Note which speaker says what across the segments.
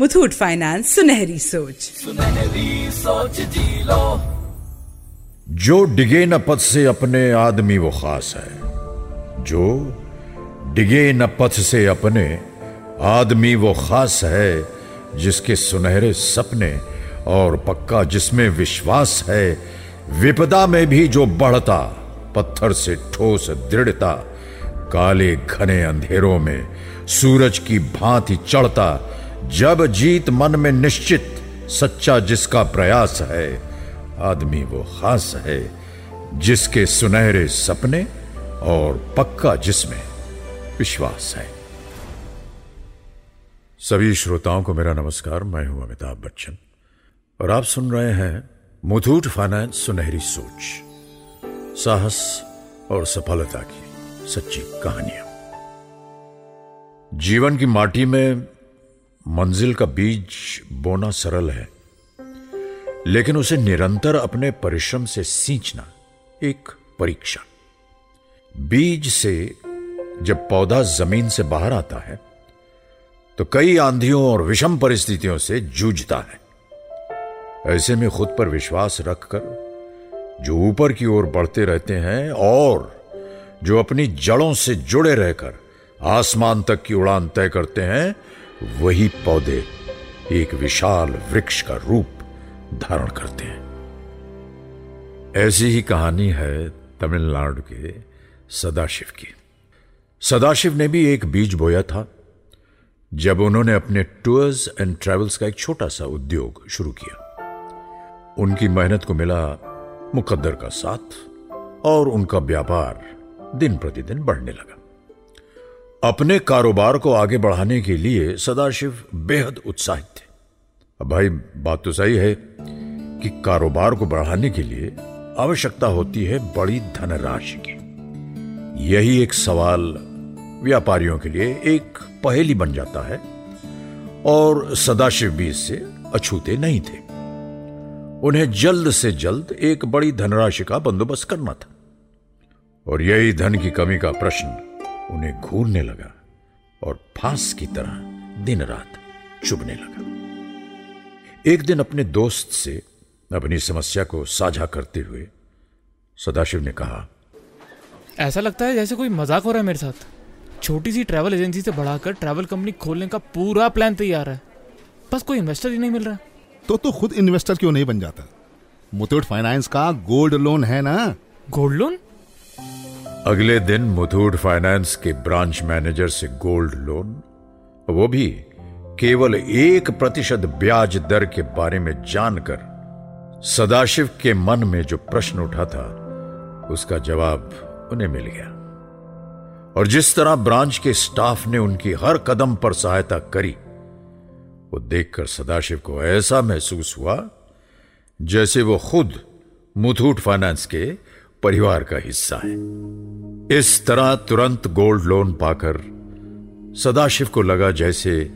Speaker 1: Muthoot finance सुनहरी सोच।
Speaker 2: सुनहरी सोच जी लो।
Speaker 3: जो डिगे न पथ से अपने आदमी वो खास है। जो डिगे न पथ से अपने आदमी वो खास है जिसके सुनहरे सपने और पक्का जिसमें विश्वास है विपदा में भी जो बढ़ता पत्थर से ठोस दृढ़ता काले घने अंधेरों में सूरज की भांति चढ़ता जब जीत मन में निश्चित, सच्चा जिसका प्रयास है, आदमी वो खास है, जिसके सुनहरे सपने और पक्का जिसमें विश्वास है। सभी श्रोताओं को मेरा नमस्कार, मैं हूँ अमिताभ बच्चन, और आप सुन रहे हैं मुथूट फाइनेंस सुनहरी सोच, साहस और सफलता की सच्ची कहानियाँ। जीवन की माटी में मंजिल का बीज बोना सरल है, लेकिन उसे निरंतर अपने परिश्रम से सींचना एक परीक्षा। बीज से जब पौधा ज़मीन से बाहर आता है तो कई आंधियों और विषम परिस्थितियों से जूझता है। ऐसे में खुद पर विश्वास रखकर जो ऊपर की ओर बढ़ते रहते हैं और जो अपनी जड़ों से जुड़े रहकर आसमान तक की उड़ान तय करते हैं वही पौधे एक विशाल वृक्ष का रूप धारण करते हैं। ऐसी ही कहानी है तमिलनाडु के सदाशिव की। सदाशिव ने भी एक बीज बोया था, जब उन्होंने अपने टूर्स एंड ट्रेवल्स का एक छोटा सा उद्योग शुरू किया। उनकी मेहनत को मिला मुकद्दर का साथ और उनका व्यापार दिन प्रतिदिन बढ़ने लगा। अपने कारोबार को आगे बढ़ाने के लिए सदाशिव बेहद उत्साहित थे। अब भाई, बात तो सही है कि कारोबार को बढ़ाने के लिए आवश्यकता होती है बड़ी धनराशि की। यही एक सवाल व्यापारियों के लिए एक पहेली बन जाता है और सदाशिव भी इससे अछूते नहीं थे। उन्हें जल्द से जल्द एक बड़ी धनराशि का बंदोबस्त करना था। और यही धन की कमी का प्रश्न उन्हें घूरने लगा और फांस की तरह दिन रात चुभने लगा। एक दिन अपने दोस्त से अपनी समस्या को साझा करते हुए सदाशिव ने कहा
Speaker 4: ऐसा लगता है जैसे कोई मज़ाक हो रहा है मेरे साथ। छोटी सी ट्रैवल एजेंसी से बढ़ाकर ट्रैवल कंपनी खोलने का पूरा प्लान तैयार है। बस कोई इन्वेस्टर ही नहीं मिल रहा।
Speaker 5: तो तो खुद इन्वेस्टर क्यों नहीं बन जाता? मुथूट फाइनेंस का गोल्ड लोन है ना?
Speaker 4: गोल्ड लोन
Speaker 3: अगले दिन मुथूट फाइनेंस के ब्रांच मैनेजर से गोल्ड लोन, वो भी केवल एक प्रतिशत ब्याज दर के बारे में जानकर सदाशिव के मन में जो प्रश्न उठा था, उसका जवाब उन्हें मिल गया। और जिस तरह ब्रांच के स्टाफ ने उनकी हर कदम पर सहायता करी, वो देखकर सदाशिव को ऐसा महसूस हुआ जैसे वो खुद मुथूट फाइनेंस के परिवार का हिस्सा है। इस तरह तुरंत गोल्ड लोन पाकर सदाशिव को लगा जैसे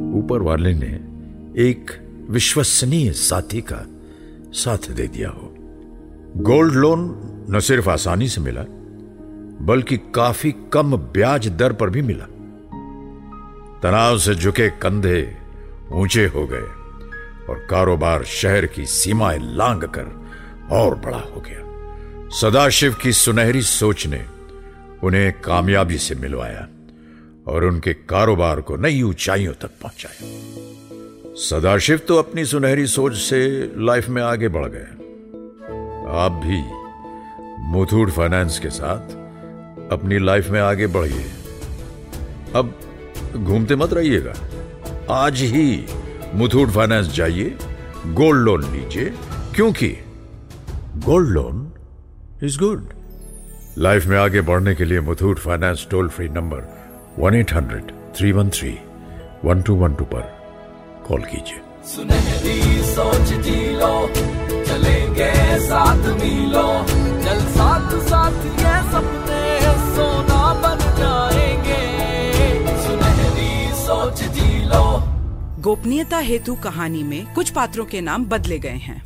Speaker 3: ऊपर वाले ने एक विश्वसनीय साथी का साथ दे दिया हो। गोल्ड लोन न सिर्फ़ आसानी से मिला, बल्कि काफ़ी कम ब्याज दर पर भी मिला। तनाव से झुके कंधे ऊँचे हो गए और कारोबार शहर की सीमाएँ लांग कर और बड़ा हो गया। सदाशिव की सुनहरी सोच ने उन्हें कामयाबी से मिलवाया और उनके कारोबार को नई ऊंचाइयों तक पहुँचाया। सदाशिव तो अपनी सुनहरी सोच से लाइफ में आगे बढ़ गए। आप भी मुथूट फाइनेंस के साथ अपनी लाइफ में आगे बढ़िए। अब घूमते मत रहिएगा। आज ही मुथूट फाइनेंस जाइए, गोल्ड लोन लीजिए, क्योंकि gold loan is good life में आगे बढ़ने के लिए Muthoot Finance toll free number one eight hundred three one three one two one two पर कॉल कीजिए
Speaker 2: सुनहरी सोच जी लो चलेंगे साथ मिलो। चल साथ साथ ये सपने सोना बन जाएँगे। सुनहरी सोच जी लो।
Speaker 1: गोपनीयता हेतु कहानी में कुछ पात्रों के नाम बदले गए हैं।